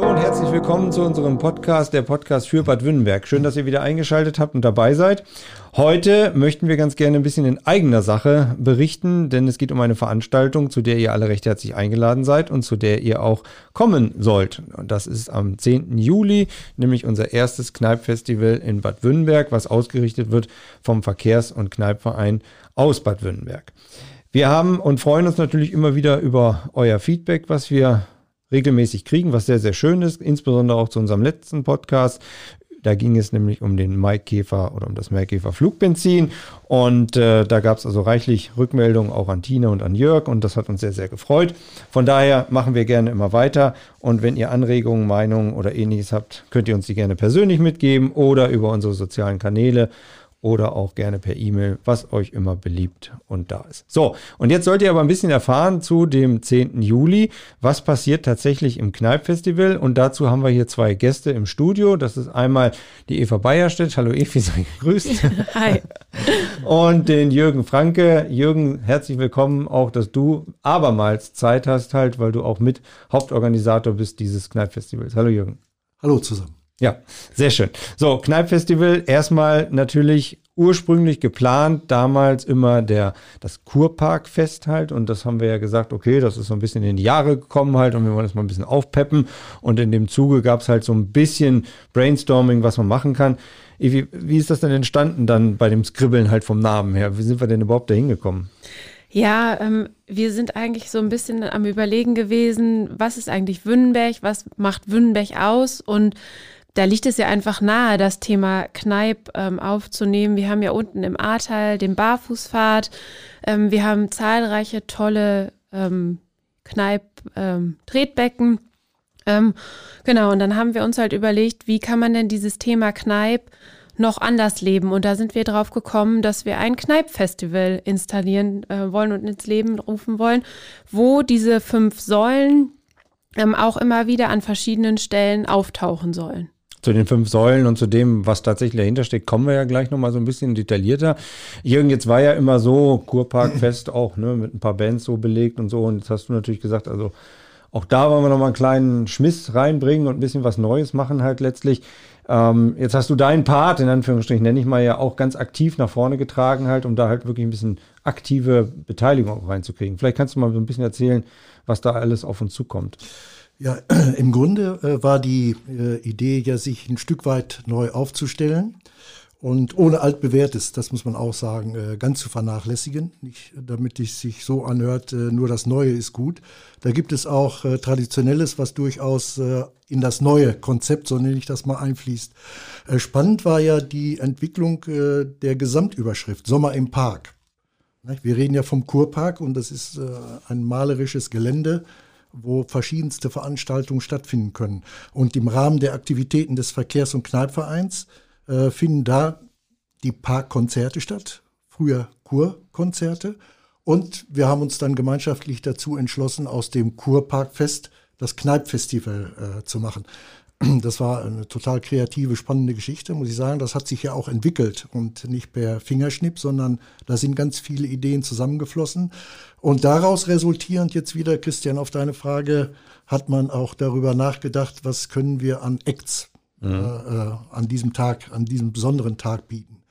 Hallo und herzlich willkommen zu unserem Podcast, der Podcast für Bad Württemberg. Schön, dass ihr wieder eingeschaltet habt und dabei seid. Heute möchten wir ganz gerne ein bisschen in eigener Sache berichten, denn es geht um eine Veranstaltung, zu der ihr alle recht herzlich eingeladen seid und zu der ihr auch kommen sollt. Und das ist am 10. Juli, nämlich unser erstes Kneipfestival in Bad Württemberg, was ausgerichtet wird vom Verkehrs- und Kneipverein aus Bad Württemberg. Wir haben und freuen uns natürlich immer wieder über euer Feedback, was wir regelmäßig kriegen, was sehr, sehr schön ist, insbesondere auch zu unserem letzten Podcast. Da ging es nämlich um den Maikäfer oder um das Maikäfer Flugbenzin. Und äh, da gab es also reichlich Rückmeldungen auch an Tina und an Jörg und das hat uns sehr, sehr gefreut. Von daher machen wir gerne immer weiter. Und wenn ihr Anregungen, Meinungen oder ähnliches habt, könnt ihr uns die gerne persönlich mitgeben oder über unsere sozialen Kanäle oder auch gerne per E-Mail, was euch immer beliebt und da ist. So, und jetzt sollt ihr aber ein bisschen erfahren zu dem 10. Juli, was passiert tatsächlich im Kneipfestival und dazu haben wir hier zwei Gäste im Studio. Das ist einmal die Eva Bayerstedt. Hallo Evi, sei gegrüßt. Hi. Und den Jürgen Franke. Jürgen, herzlich willkommen auch, dass du abermals Zeit hast halt, weil du auch mit Hauptorganisator bist dieses Kneipfestivals. Hallo Jürgen. Hallo zusammen. Ja, sehr schön. So, Kneipfestival, erstmal natürlich ursprünglich geplant, damals immer der, das Kurparkfest halt. Und das haben wir ja gesagt, okay, das ist so ein bisschen in die Jahre gekommen halt und wir wollen das mal ein bisschen aufpeppen. Und in dem Zuge gab es halt so ein bisschen Brainstorming, was man machen kann. Wie, wie ist das denn entstanden dann bei dem Skribbeln halt vom Namen her? Wie sind wir denn überhaupt da hingekommen? Ja, ähm, wir sind eigentlich so ein bisschen am Überlegen gewesen, was ist eigentlich Wünnenberg, was macht Wünnenberg aus und da liegt es ja einfach nahe, das Thema Kneipp ähm, aufzunehmen. Wir haben ja unten im Ahrtal den Barfußpfad. Ähm, wir haben zahlreiche tolle ähm, Kneipp-Tretbecken. Ähm, genau, und dann haben wir uns halt überlegt, wie kann man denn dieses Thema Kneipp noch anders leben? Und da sind wir drauf gekommen, dass wir ein Kneipp-Festival installieren äh, wollen und ins Leben rufen wollen, wo diese fünf Säulen ähm, auch immer wieder an verschiedenen Stellen auftauchen sollen zu den fünf Säulen und zu dem, was tatsächlich dahinter steckt, kommen wir ja gleich nochmal so ein bisschen detaillierter. Jürgen, jetzt war ja immer so Kurparkfest auch, ne, mit ein paar Bands so belegt und so. Und jetzt hast du natürlich gesagt, also auch da wollen wir nochmal einen kleinen Schmiss reinbringen und ein bisschen was Neues machen halt letztlich. Ähm, jetzt hast du deinen Part, in Anführungsstrichen nenne ich mal ja auch ganz aktiv nach vorne getragen halt, um da halt wirklich ein bisschen aktive Beteiligung auch reinzukriegen. Vielleicht kannst du mal so ein bisschen erzählen, was da alles auf uns zukommt. Ja, im Grunde äh, war die äh, Idee ja, sich ein Stück weit neu aufzustellen und ohne altbewährtes, das muss man auch sagen, äh, ganz zu vernachlässigen, nicht damit es sich so anhört, nur das Neue ist gut. Da gibt es auch Traditionelles, was durchaus in das neue Konzept, so nenne ich das mal, einfließt. Spannend war ja die Entwicklung der Gesamtüberschrift Sommer im Park. Wir reden ja vom Kurpark und das ist ein malerisches Gelände wo verschiedenste Veranstaltungen stattfinden können. Und im Rahmen der Aktivitäten des Verkehrs- und Kneipvereins äh, finden da die Parkkonzerte statt, früher Kurkonzerte. Und wir haben uns dann gemeinschaftlich dazu entschlossen, aus dem Kurparkfest das Kneipfestival äh, zu machen. Das war eine total kreative, spannende Geschichte, muss ich sagen. Das hat sich ja auch entwickelt und nicht per Fingerschnipp, sondern da sind ganz viele Ideen zusammengeflossen. Und daraus resultierend jetzt wieder, Christian, auf deine Frage, hat man auch darüber nachgedacht, was können wir an Acts mhm. äh, an diesem Tag, an diesem besonderen Tag bieten.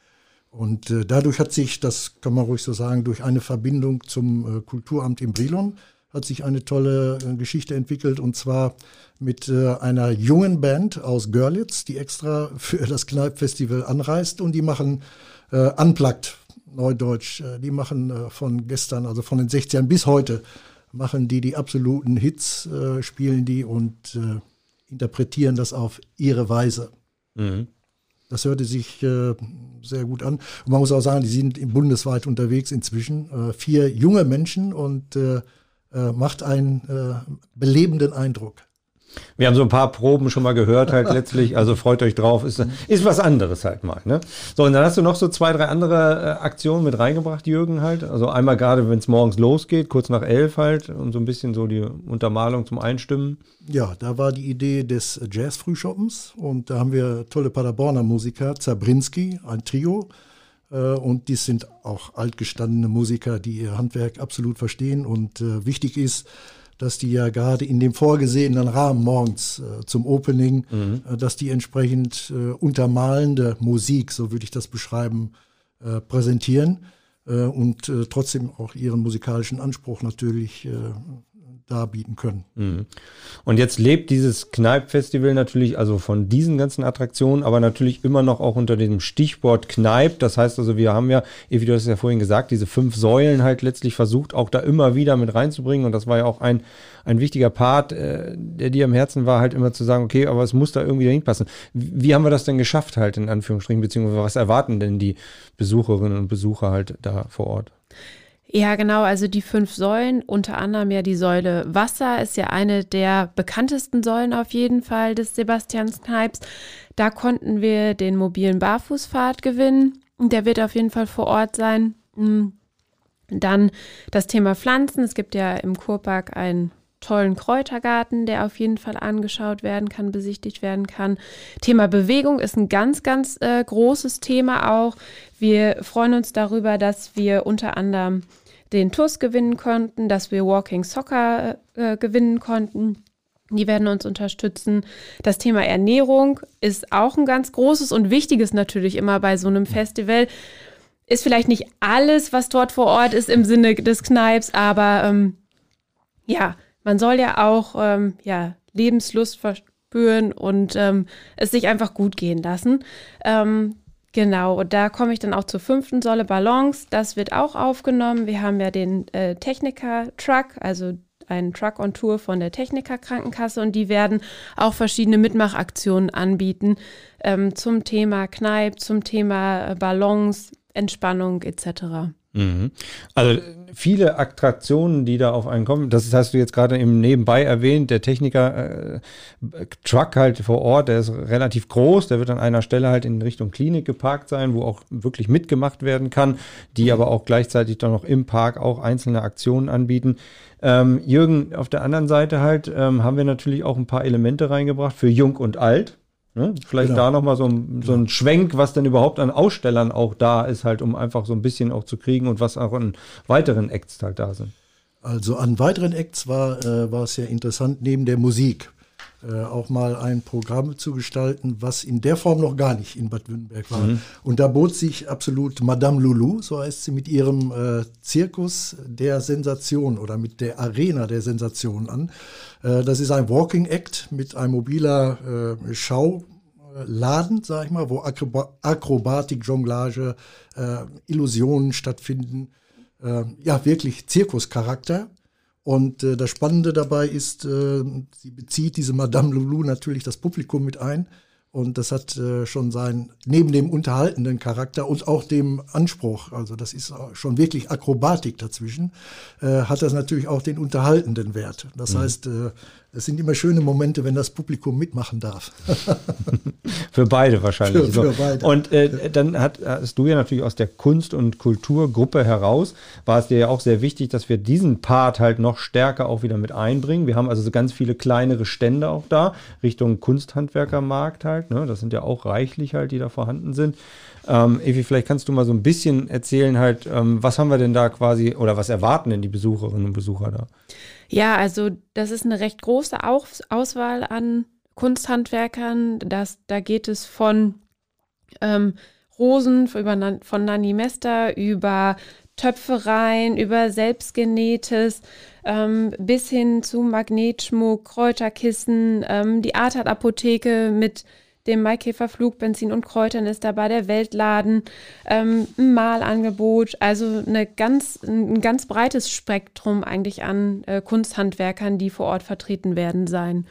Und äh, dadurch hat sich, das kann man ruhig so sagen, durch eine Verbindung zum äh, Kulturamt in Brilon hat sich eine tolle äh, Geschichte entwickelt und zwar mit äh, einer jungen Band aus Görlitz, die extra für das Kneipp-Festival anreist und die machen äh, Unplugged, Neudeutsch, äh, die machen äh, von gestern, also von den 60ern bis heute, machen die die absoluten Hits, äh, spielen die und äh, interpretieren das auf ihre Weise. Mhm. Das hörte sich äh, sehr gut an. Und man muss auch sagen, die sind bundesweit unterwegs inzwischen. Äh, vier junge Menschen und äh, äh, macht einen äh, belebenden Eindruck. Wir haben so ein paar Proben schon mal gehört, halt letztlich. Also freut euch drauf. Ist, ist was anderes halt mal. Ne? So, und dann hast du noch so zwei, drei andere äh, Aktionen mit reingebracht, Jürgen halt. Also einmal gerade, wenn es morgens losgeht, kurz nach elf halt, und so ein bisschen so die Untermalung zum Einstimmen. Ja, da war die Idee des Jazz-Frühschoppens. Und da haben wir tolle Paderborner Musiker, Zabrinski, ein Trio. Äh, und dies sind auch altgestandene Musiker, die ihr Handwerk absolut verstehen. Und äh, wichtig ist, dass die ja gerade in dem vorgesehenen Rahmen morgens äh, zum Opening, mhm. äh, dass die entsprechend äh, untermalende Musik, so würde ich das beschreiben, präsentieren und trotzdem auch ihren musikalischen Anspruch natürlich darbieten können. Mhm. Und jetzt lebt dieses Kneipp-Festival natürlich also von diesen ganzen Attraktionen, aber natürlich immer noch auch unter dem Stichwort Kneipp. Das heißt also, wir haben ja, Evi, du hast es ja vorhin gesagt, diese fünf Säulen halt letztlich versucht, auch da immer wieder mit reinzubringen. Und das war ja auch ein, ein wichtiger Part, äh, der dir am Herzen war, halt immer zu sagen, okay, aber es muss da irgendwie dahin passen. Wie haben wir das denn geschafft halt in Anführungsstrichen, beziehungsweise was erwarten denn die Besucherinnen und Besucher halt da vor Ort? Ja, genau. Also die fünf Säulen, unter anderem ja die Säule Wasser, ist ja eine der bekanntesten Säulen auf jeden Fall des Sebastians Kneips. Da konnten wir den mobilen Barfußpfad gewinnen. Der wird auf jeden Fall vor Ort sein. Hm. Dann das Thema Pflanzen. Es gibt ja im Kurpark einen tollen Kräutergarten, der auf jeden Fall angeschaut werden kann, besichtigt werden kann. Thema Bewegung ist ein ganz, ganz äh, großes Thema auch. Wir freuen uns darüber, dass wir unter anderem den TUS gewinnen konnten, dass wir Walking Soccer äh, gewinnen konnten. Die werden uns unterstützen. Das Thema Ernährung ist auch ein ganz großes und wichtiges natürlich immer bei so einem Festival. Ist vielleicht nicht alles, was dort vor Ort ist im Sinne des Kneips, aber ähm, ja, man soll ja auch ähm, ja, Lebenslust verspüren und ähm, es sich einfach gut gehen lassen. Ähm, genau, und da komme ich dann auch zur fünften Säule Balance. Das wird auch aufgenommen. Wir haben ja den äh, Techniker-Truck, also einen Truck on Tour von der Techniker Krankenkasse und die werden auch verschiedene Mitmachaktionen anbieten ähm, zum Thema Kneipp, zum Thema äh, Balance, Entspannung etc. Mhm. Also viele Attraktionen, die da auf einen kommen, das hast du jetzt gerade im Nebenbei erwähnt, der Techniker äh, Truck halt vor Ort, der ist relativ groß, der wird an einer Stelle halt in Richtung Klinik geparkt sein, wo auch wirklich mitgemacht werden kann, die aber auch gleichzeitig dann noch im Park auch einzelne Aktionen anbieten. Ähm, Jürgen, auf der anderen Seite halt ähm, haben wir natürlich auch ein paar Elemente reingebracht für Jung und Alt. Ne? Vielleicht genau. da nochmal so, ein, so ein Schwenk, was denn überhaupt an Ausstellern auch da ist, halt, um einfach so ein bisschen auch zu kriegen und was auch an weiteren Acts halt da sind. Also an weiteren Acts war, äh, war es ja interessant, neben der Musik äh, auch mal ein Programm zu gestalten, was in der Form noch gar nicht in Bad Württemberg war. Mhm. Und da bot sich absolut Madame Loulou, so heißt sie, mit ihrem äh, Zirkus der Sensation oder mit der Arena der Sensation an. Äh, das ist ein Walking Act mit einem mobiler äh, Schauladen, sag ich mal, wo Akroba Akrobatik, Jonglage, äh, Illusionen stattfinden. Äh, ja, wirklich Zirkuscharakter. Und äh, das Spannende dabei ist, äh, sie bezieht diese Madame Loulou natürlich das Publikum mit ein. Und das hat äh, schon sein, neben dem unterhaltenden Charakter und auch dem Anspruch, also das ist schon wirklich Akrobatik dazwischen, äh, hat das natürlich auch den unterhaltenden Wert. Das mhm. heißt, äh, es sind immer schöne Momente, wenn das Publikum mitmachen darf. für beide wahrscheinlich. Für, für beide. Und äh, dann hat, hast du ja natürlich aus der Kunst- und Kulturgruppe heraus, war es dir ja auch sehr wichtig, dass wir diesen Part halt noch stärker auch wieder mit einbringen. Wir haben also so ganz viele kleinere Stände auch da, Richtung Kunsthandwerkermarkt halt. Ne? Das sind ja auch reichlich halt, die da vorhanden sind. Ähm, Evi, vielleicht kannst du mal so ein bisschen erzählen halt, ähm, was haben wir denn da quasi oder was erwarten denn die Besucherinnen und Besucher da? Ja, also das ist eine recht große Aus Auswahl an Kunsthandwerkern. Das, da geht es von ähm, Rosen über, von Nanny Mester über Töpfereien, über selbstgenähtes, ähm, bis hin zu Magnetschmuck, Kräuterkissen, ähm, die Artat Apotheke mit dem Maikäferflug, Benzin und Kräutern ist dabei, der Weltladen, ähm, ein Malangebot, also eine ganz, ein ganz breites Spektrum eigentlich an äh, Kunsthandwerkern, die vor Ort vertreten werden sein.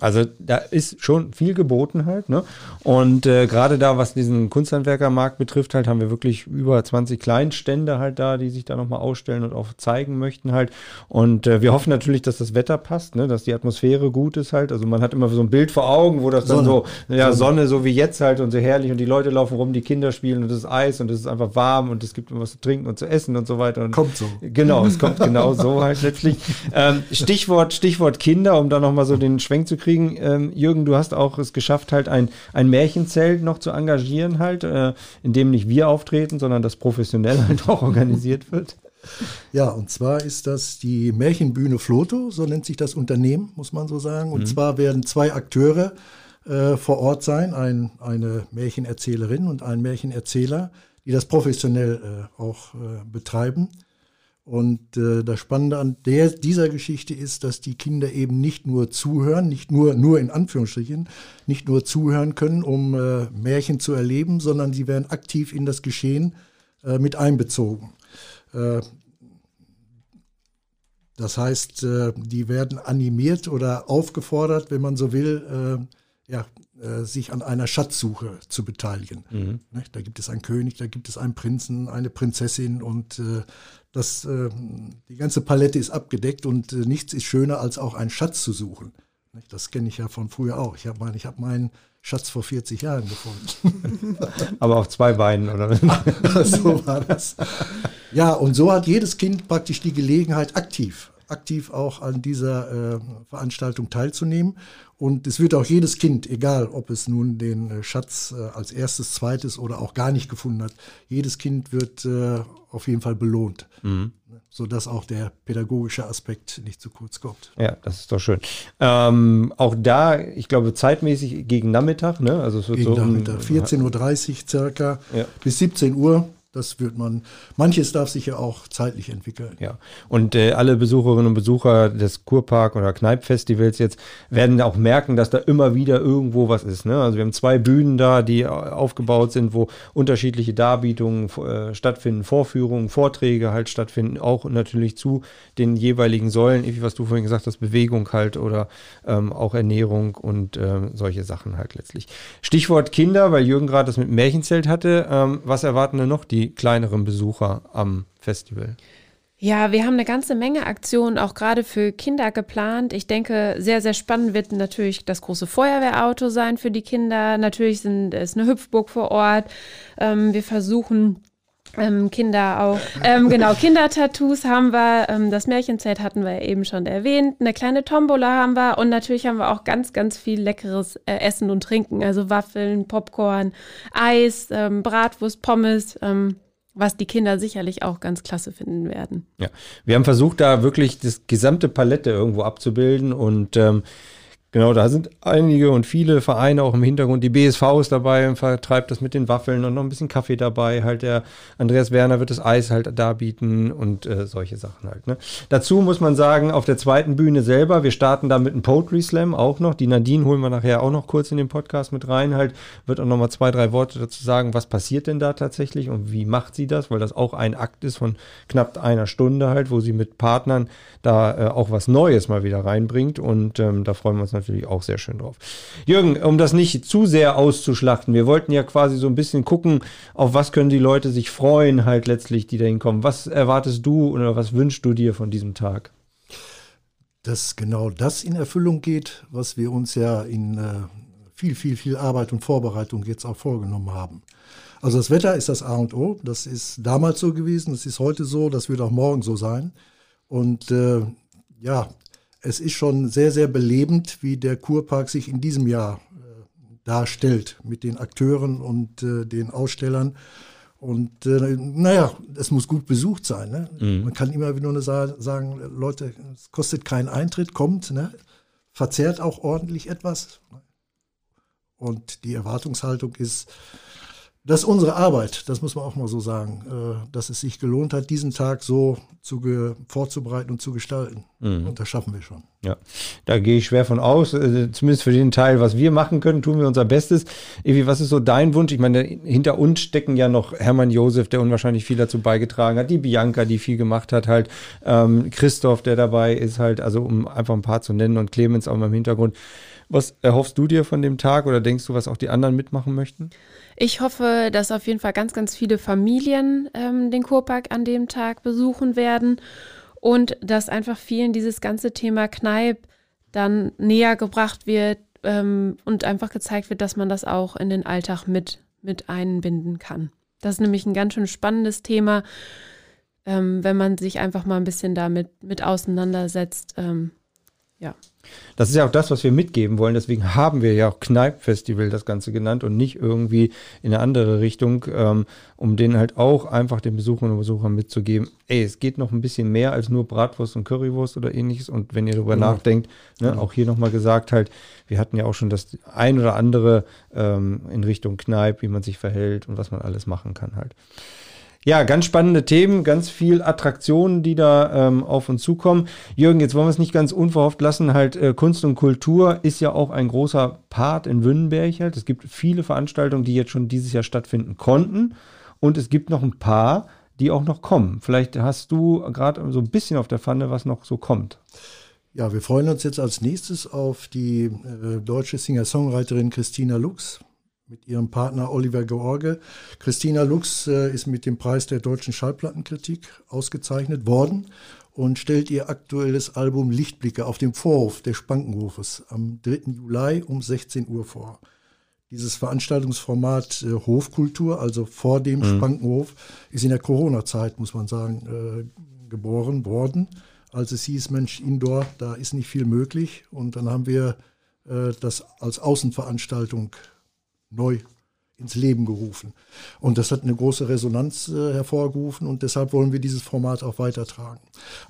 Also da ist schon viel geboten halt. Ne? Und äh, gerade da, was diesen Kunsthandwerkermarkt betrifft, halt, haben wir wirklich über 20 Kleinstände halt da, die sich da nochmal ausstellen und auch zeigen möchten halt. Und äh, wir hoffen natürlich, dass das Wetter passt, ne? dass die Atmosphäre gut ist halt. Also man hat immer so ein Bild vor Augen, wo das Sonne. dann so, ja, Sonne. Sonne so wie jetzt halt und so herrlich und die Leute laufen rum, die Kinder spielen und es ist Eis und es ist einfach warm und es gibt was zu trinken und zu essen und so weiter. Und kommt so. Genau, es kommt genau so halt letztlich. Ähm, Stichwort, Stichwort Kinder, um da nochmal so den Schwenk zu kriegen kriegen. Ähm, Jürgen, du hast auch es geschafft, halt ein, ein Märchenzelt noch zu engagieren, halt, äh, in dem nicht wir auftreten, sondern das professionell halt auch organisiert wird. Ja, und zwar ist das die Märchenbühne Floto, so nennt sich das Unternehmen, muss man so sagen. Und mhm. zwar werden zwei Akteure äh, vor Ort sein, ein, eine Märchenerzählerin und ein Märchenerzähler, die das professionell äh, auch äh, betreiben. Und äh, das Spannende an der, dieser Geschichte ist, dass die Kinder eben nicht nur zuhören, nicht nur, nur in Anführungsstrichen, nicht nur zuhören können, um äh, Märchen zu erleben, sondern sie werden aktiv in das Geschehen äh, mit einbezogen. Äh, das heißt, äh, die werden animiert oder aufgefordert, wenn man so will, äh, ja, sich an einer Schatzsuche zu beteiligen. Mhm. Da gibt es einen König, da gibt es einen Prinzen, eine Prinzessin und das, die ganze Palette ist abgedeckt und nichts ist schöner, als auch einen Schatz zu suchen. Das kenne ich ja von früher auch. Ich habe mein, hab meinen Schatz vor 40 Jahren gefunden. Aber auf zwei Beinen, oder? so war das. Ja, und so hat jedes Kind praktisch die Gelegenheit, aktiv, aktiv auch an dieser äh, Veranstaltung teilzunehmen. Und es wird auch jedes Kind, egal ob es nun den äh, Schatz äh, als erstes, zweites oder auch gar nicht gefunden hat, jedes Kind wird äh, auf jeden Fall belohnt. Mhm. Sodass auch der pädagogische Aspekt nicht zu kurz kommt. Ja, das ist doch schön. Ähm, auch da, ich glaube, zeitmäßig gegen Nachmittag, ne? Also es wird gegen so Nachmittag, 14.30 Uhr circa ja. bis 17 Uhr das wird man, manches darf sich ja auch zeitlich entwickeln. Ja, und äh, alle Besucherinnen und Besucher des Kurpark oder Kneippfestivals jetzt werden auch merken, dass da immer wieder irgendwo was ist. Ne? Also wir haben zwei Bühnen da, die aufgebaut sind, wo unterschiedliche Darbietungen äh, stattfinden, Vorführungen, Vorträge halt stattfinden, auch natürlich zu den jeweiligen Säulen, was du vorhin gesagt hast, Bewegung halt oder ähm, auch Ernährung und ähm, solche Sachen halt letztlich. Stichwort Kinder, weil Jürgen gerade das mit Märchenzelt hatte. Ähm, was erwarten denn noch die die kleineren Besucher am Festival? Ja, wir haben eine ganze Menge Aktionen auch gerade für Kinder geplant. Ich denke, sehr, sehr spannend wird natürlich das große Feuerwehrauto sein für die Kinder. Natürlich sind, ist eine Hüpfburg vor Ort. Ähm, wir versuchen ähm, Kinder auch, ähm, genau, Kindertattoos haben wir, ähm, das Märchenzelt hatten wir eben schon erwähnt, eine kleine Tombola haben wir und natürlich haben wir auch ganz, ganz viel leckeres äh, Essen und Trinken, also Waffeln, Popcorn, Eis, ähm, Bratwurst, Pommes, ähm, was die Kinder sicherlich auch ganz klasse finden werden. Ja, wir haben versucht, da wirklich das gesamte Palette irgendwo abzubilden und ähm, Genau, da sind einige und viele Vereine auch im Hintergrund. Die BSV ist dabei und vertreibt das mit den Waffeln und noch ein bisschen Kaffee dabei. Halt der Andreas Werner wird das Eis halt darbieten und äh, solche Sachen halt. Ne? Dazu muss man sagen, auf der zweiten Bühne selber, wir starten da mit einem Poetry Slam auch noch. Die Nadine holen wir nachher auch noch kurz in den Podcast mit rein. Halt wird auch noch mal zwei, drei Worte dazu sagen, was passiert denn da tatsächlich und wie macht sie das, weil das auch ein Akt ist von knapp einer Stunde halt, wo sie mit Partnern da äh, auch was Neues mal wieder reinbringt und ähm, da freuen wir uns natürlich auch sehr schön drauf. Jürgen, um das nicht zu sehr auszuschlachten, wir wollten ja quasi so ein bisschen gucken, auf was können die Leute sich freuen, halt letztlich, die da hinkommen. Was erwartest du oder was wünschst du dir von diesem Tag? Dass genau das in Erfüllung geht, was wir uns ja in äh, viel, viel, viel Arbeit und Vorbereitung jetzt auch vorgenommen haben. Also das Wetter ist das A und O. Das ist damals so gewesen, das ist heute so, das wird auch morgen so sein. Und äh, ja, es ist schon sehr, sehr belebend, wie der Kurpark sich in diesem Jahr äh, darstellt mit den Akteuren und äh, den Ausstellern. Und äh, naja, es muss gut besucht sein. Ne? Mhm. Man kann immer wieder nur sagen, Leute, es kostet keinen Eintritt, kommt, ne? verzehrt auch ordentlich etwas. Und die Erwartungshaltung ist, das ist unsere Arbeit, das muss man auch mal so sagen, äh, dass es sich gelohnt hat, diesen Tag so zu vorzubereiten und zu gestalten. Mhm. Und das schaffen wir schon. Ja, da gehe ich schwer von aus. Äh, zumindest für den Teil, was wir machen können, tun wir unser Bestes. Evi, was ist so dein Wunsch? Ich meine, hinter uns stecken ja noch Hermann Josef, der unwahrscheinlich viel dazu beigetragen hat, die Bianca, die viel gemacht hat, halt ähm, Christoph, der dabei ist, halt, also um einfach ein paar zu nennen und Clemens auch mal im Hintergrund. Was erhoffst du dir von dem Tag oder denkst du, was auch die anderen mitmachen möchten? Ich hoffe, dass auf jeden Fall ganz, ganz viele Familien ähm, den Kurpark an dem Tag besuchen werden und dass einfach vielen dieses ganze Thema Kneipp dann näher gebracht wird ähm, und einfach gezeigt wird, dass man das auch in den Alltag mit, mit einbinden kann. Das ist nämlich ein ganz schön spannendes Thema, ähm, wenn man sich einfach mal ein bisschen damit mit auseinandersetzt, ähm, ja. Das ist ja auch das, was wir mitgeben wollen. Deswegen haben wir ja auch Kneip-Festival das Ganze genannt und nicht irgendwie in eine andere Richtung, ähm, um denen halt auch einfach den Besucherinnen und Besuchern mitzugeben, ey, es geht noch ein bisschen mehr als nur Bratwurst und Currywurst oder ähnliches. Und wenn ihr darüber mhm. nachdenkt, ne, mhm. auch hier nochmal gesagt halt, wir hatten ja auch schon das ein oder andere ähm, in Richtung Kneip, wie man sich verhält und was man alles machen kann halt. Ja, ganz spannende Themen, ganz viel Attraktionen, die da ähm, auf uns zukommen. Jürgen, jetzt wollen wir es nicht ganz unverhofft lassen. Halt äh, Kunst und Kultur ist ja auch ein großer Part in Wünnenberg. Halt. Es gibt viele Veranstaltungen, die jetzt schon dieses Jahr stattfinden konnten. Und es gibt noch ein paar, die auch noch kommen. Vielleicht hast du gerade so ein bisschen auf der Pfanne, was noch so kommt. Ja, wir freuen uns jetzt als nächstes auf die äh, deutsche Singer-Songwriterin Christina Lux mit ihrem Partner Oliver George. Christina Lux äh, ist mit dem Preis der deutschen Schallplattenkritik ausgezeichnet worden und stellt ihr aktuelles Album Lichtblicke auf dem Vorhof des Spankenhofes am 3. Juli um 16 Uhr vor. Dieses Veranstaltungsformat äh, Hofkultur, also vor dem mhm. Spankenhof, ist in der Corona-Zeit, muss man sagen, äh, geboren worden. Als es hieß, Mensch, Indoor, da ist nicht viel möglich. Und dann haben wir äh, das als Außenveranstaltung neu ins Leben gerufen. Und das hat eine große Resonanz äh, hervorgerufen und deshalb wollen wir dieses Format auch weitertragen.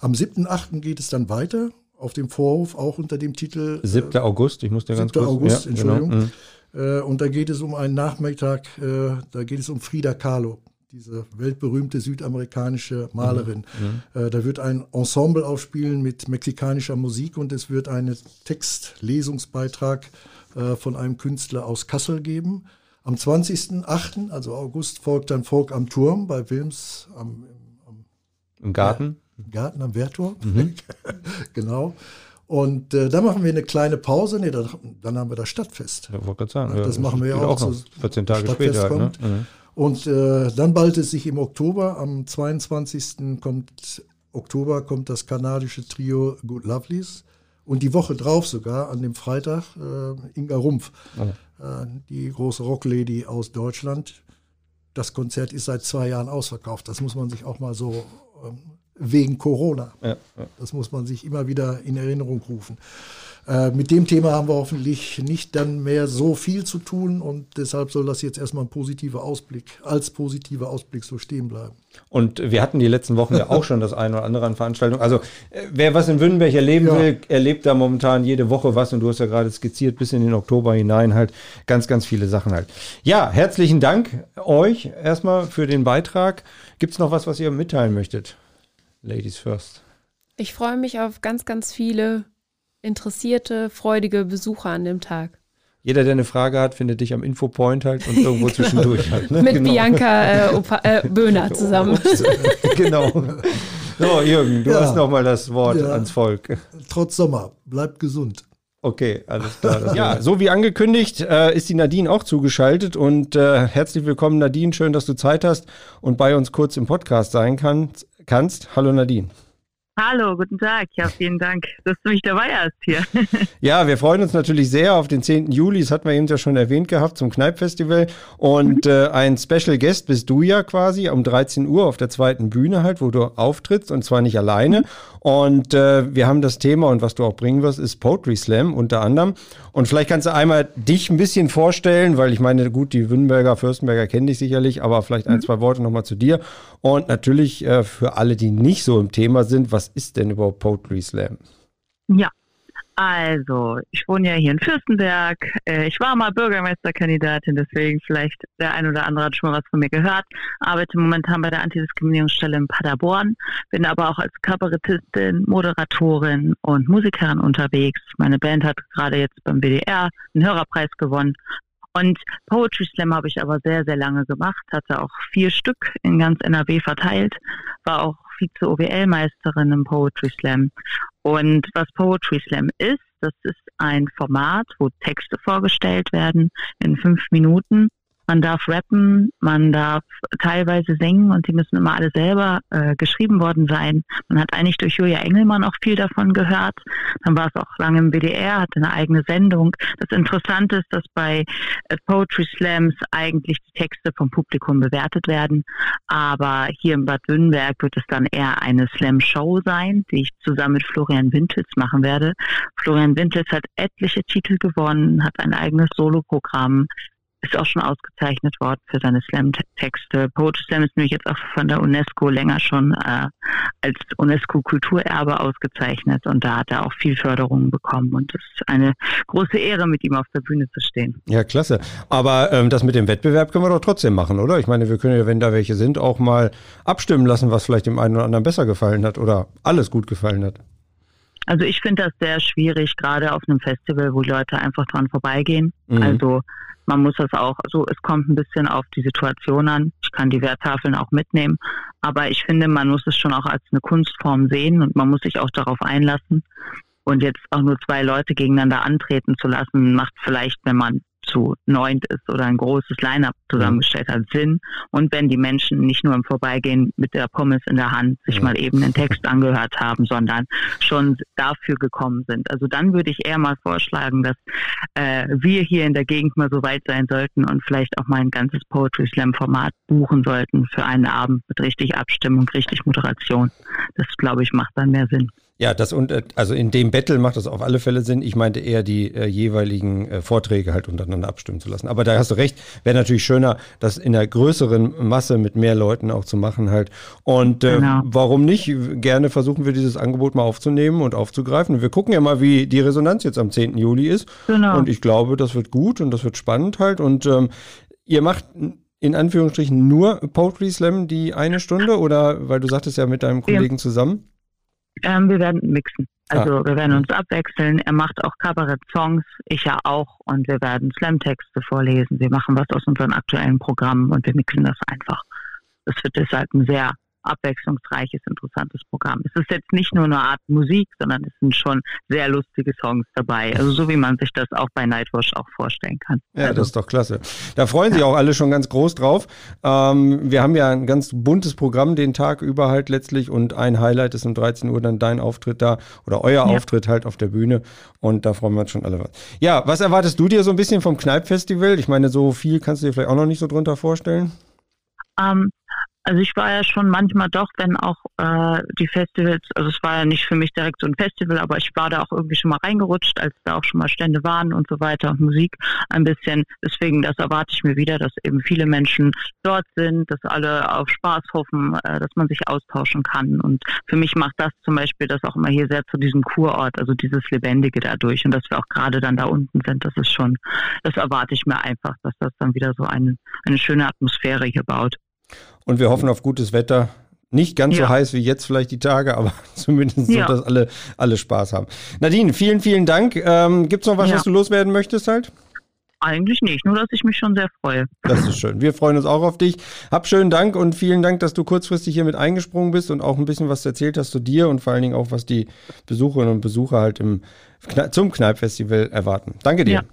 Am 7.8. geht es dann weiter auf dem Vorhof, auch unter dem Titel. 7. Äh, August, ich muss dir ganz kurz. 7. August, ja, genau. Entschuldigung. Genau. Äh, und da geht es um einen Nachmittag, äh, da geht es um Frida Kahlo, diese weltberühmte südamerikanische Malerin. Mhm. Mhm. Äh, da wird ein Ensemble aufspielen mit mexikanischer Musik und es wird einen Textlesungsbeitrag äh, von einem Künstler aus Kassel geben. Am 20.08., also August, folgt dann Folk am Turm bei Wilms am, am im Garten. Ja, Im Garten am Wehrturm. Mhm. genau. Und äh, dann machen wir eine kleine Pause. Nee, dann, dann haben wir das Stadtfest. Ja, wollte sagen. Das ja, machen wir ja auch. auch noch 14 Tage Stadtfest später. Halt, ne? mhm. Und äh, dann ballt es sich im Oktober. Am 22. kommt Oktober kommt das kanadische Trio Good Lovelies. Und die Woche drauf sogar, an dem Freitag, äh, Inga Rumpf, oh. äh, die große Rocklady aus Deutschland. Das Konzert ist seit zwei Jahren ausverkauft. Das muss man sich auch mal so ähm, wegen Corona. Ja, ja. Das muss man sich immer wieder in Erinnerung rufen. Äh, mit dem Thema haben wir hoffentlich nicht dann mehr so viel zu tun und deshalb soll das jetzt erstmal ein positiver Ausblick, als positiver Ausblick so stehen bleiben. Und wir hatten die letzten Wochen ja auch schon das eine oder andere an Veranstaltungen. Also äh, wer was in Württemberg erleben ja. will, erlebt da momentan jede Woche was und du hast ja gerade skizziert bis in den Oktober hinein halt ganz, ganz viele Sachen halt. Ja, herzlichen Dank euch erstmal für den Beitrag. Gibt es noch was, was ihr mitteilen möchtet? Ladies first. Ich freue mich auf ganz, ganz viele interessierte, freudige Besucher an dem Tag. Jeder, der eine Frage hat, findet dich am Infopoint halt und irgendwo genau. zwischendurch halt. Ne? Mit genau. Bianca äh, Opa, äh, Böhner zusammen. genau. So, Jürgen, du ja. hast nochmal das Wort ja. ans Volk. Trotz Sommer, bleibt gesund. Okay, alles klar. ja, so wie angekündigt äh, ist die Nadine auch zugeschaltet und äh, herzlich willkommen Nadine, schön, dass du Zeit hast und bei uns kurz im Podcast sein kann, kannst. Hallo Nadine. Hallo, guten Tag. Ja, vielen Dank, dass du mich dabei hast hier. ja, wir freuen uns natürlich sehr auf den 10. Juli. Das hatten wir eben ja schon erwähnt gehabt zum Kneipp-Festival. Und mhm. äh, ein Special Guest bist du ja quasi um 13 Uhr auf der zweiten Bühne halt, wo du auftrittst und zwar nicht alleine. Mhm. Und äh, wir haben das Thema und was du auch bringen wirst, ist Poetry Slam unter anderem. Und vielleicht kannst du einmal dich ein bisschen vorstellen, weil ich meine, gut, die Wünnberger, Fürstenberger kennen dich sicherlich, aber vielleicht ein, mhm. zwei Worte nochmal zu dir. Und natürlich äh, für alle, die nicht so im Thema sind, was ist denn überhaupt Poetry Slam? Ja, also, ich wohne ja hier in Fürstenberg. Äh, ich war mal Bürgermeisterkandidatin, deswegen vielleicht der ein oder andere hat schon mal was von mir gehört. Arbeite momentan bei der Antidiskriminierungsstelle in Paderborn, bin aber auch als Kabarettistin, Moderatorin und Musikerin unterwegs. Meine Band hat gerade jetzt beim WDR einen Hörerpreis gewonnen. Und Poetry Slam habe ich aber sehr, sehr lange gemacht, hatte auch vier Stück in ganz NRW verteilt, war auch Vize-OWL-Meisterin im Poetry Slam. Und was Poetry Slam ist, das ist ein Format, wo Texte vorgestellt werden in fünf Minuten. Man darf rappen, man darf teilweise singen und die müssen immer alle selber äh, geschrieben worden sein. Man hat eigentlich durch Julia Engelmann auch viel davon gehört. Dann war es auch lange im WDR, hatte eine eigene Sendung. Das Interessante ist, dass bei äh, Poetry Slams eigentlich die Texte vom Publikum bewertet werden. Aber hier in Bad Württemberg wird es dann eher eine Slam-Show sein, die ich zusammen mit Florian Wintels machen werde. Florian Wintels hat etliche Titel gewonnen, hat ein eigenes Soloprogramm, ist auch schon ausgezeichnet worden für seine Slam-Texte. Poetry Slam ist nämlich jetzt auch von der UNESCO länger schon äh, als UNESCO-Kulturerbe ausgezeichnet und da hat er auch viel Förderung bekommen und es ist eine große Ehre, mit ihm auf der Bühne zu stehen. Ja, klasse. Aber ähm, das mit dem Wettbewerb können wir doch trotzdem machen, oder? Ich meine, wir können ja, wenn da welche sind, auch mal abstimmen lassen, was vielleicht dem einen oder anderen besser gefallen hat oder alles gut gefallen hat. Also ich finde das sehr schwierig, gerade auf einem Festival, wo Leute einfach dran vorbeigehen. Mhm. Also man muss das auch, also es kommt ein bisschen auf die Situation an. Ich kann die Werttafeln auch mitnehmen, aber ich finde, man muss es schon auch als eine Kunstform sehen und man muss sich auch darauf einlassen. Und jetzt auch nur zwei Leute gegeneinander antreten zu lassen, macht vielleicht, wenn man zu neunt ist oder ein großes Line-up zusammengestellt hat, Sinn. Und wenn die Menschen nicht nur im Vorbeigehen mit der Pommes in der Hand sich ja. mal eben einen Text angehört haben, sondern schon dafür gekommen sind. Also dann würde ich eher mal vorschlagen, dass äh, wir hier in der Gegend mal so weit sein sollten und vielleicht auch mal ein ganzes Poetry Slam Format buchen sollten für einen Abend mit richtig Abstimmung, richtig Moderation. Das glaube ich macht dann mehr Sinn. Ja, das und äh, also in dem Battle macht das auf alle Fälle Sinn. Ich meinte eher die äh, jeweiligen äh, Vorträge halt untereinander abstimmen zu lassen. Aber da hast du recht, wäre natürlich schöner, das in einer größeren Masse mit mehr Leuten auch zu machen halt. Und äh, genau. warum nicht? Gerne versuchen wir dieses Angebot mal aufzunehmen und aufzugreifen. wir gucken ja mal, wie die Resonanz jetzt am 10. Juli ist. Genau. Und ich glaube, das wird gut und das wird spannend halt. Und ähm, ihr macht in Anführungsstrichen nur Poetry Slam die eine Stunde oder weil du sagtest ja mit deinem Kollegen zusammen? Ähm, wir werden mixen. Also ah. wir werden uns abwechseln. Er macht auch Kabarett-Songs, ich ja auch. Und wir werden Slam-Texte vorlesen. Wir machen was aus unseren aktuellen Programmen und wir mixen das einfach. Das wird deshalb ein sehr abwechslungsreiches, interessantes Programm. Es ist jetzt nicht nur eine Art Musik, sondern es sind schon sehr lustige Songs dabei. Also so wie man sich das auch bei Nightwash auch vorstellen kann. Ja, also, das ist doch klasse. Da freuen sich auch alle schon ganz groß drauf. Ähm, wir haben ja ein ganz buntes Programm den Tag über halt letztlich und ein Highlight ist um 13 Uhr dann dein Auftritt da oder euer ja. Auftritt halt auf der Bühne und da freuen wir uns schon alle was. Ja, was erwartest du dir so ein bisschen vom Kneipp-Festival? Ich meine, so viel kannst du dir vielleicht auch noch nicht so drunter vorstellen. Ähm, also ich war ja schon manchmal doch, wenn auch äh, die Festivals, also es war ja nicht für mich direkt so ein Festival, aber ich war da auch irgendwie schon mal reingerutscht, als da auch schon mal Stände waren und so weiter und Musik ein bisschen. Deswegen, das erwarte ich mir wieder, dass eben viele Menschen dort sind, dass alle auf Spaß hoffen, äh, dass man sich austauschen kann. Und für mich macht das zum Beispiel das auch immer hier sehr zu diesem Kurort, also dieses Lebendige dadurch und dass wir auch gerade dann da unten sind, das ist schon, das erwarte ich mir einfach, dass das dann wieder so eine, eine schöne Atmosphäre hier baut. Und wir hoffen auf gutes Wetter. Nicht ganz ja. so heiß wie jetzt vielleicht die Tage, aber zumindest ja. so, dass alle, alle Spaß haben. Nadine, vielen, vielen Dank. Ähm, Gibt es noch was, ja. was du loswerden möchtest halt? Eigentlich nicht, nur dass ich mich schon sehr freue. Das ist schön. Wir freuen uns auch auf dich. Hab schönen Dank und vielen Dank, dass du kurzfristig hier mit eingesprungen bist und auch ein bisschen was erzählt hast zu dir und vor allen Dingen auch, was die Besucherinnen und Besucher halt im, zum Kneippfestival erwarten. Danke dir.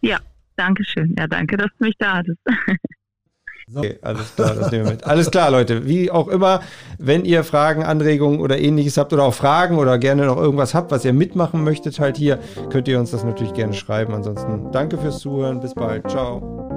Ja. ja, danke schön. Ja, danke, dass du mich da hattest. So. Okay, alles klar, das nehmen wir mit. Alles klar, Leute. Wie auch immer, wenn ihr Fragen, Anregungen oder ähnliches habt oder auch Fragen oder gerne noch irgendwas habt, was ihr mitmachen möchtet, halt hier, könnt ihr uns das natürlich gerne schreiben. Ansonsten danke fürs Zuhören. Bis bald. Ciao.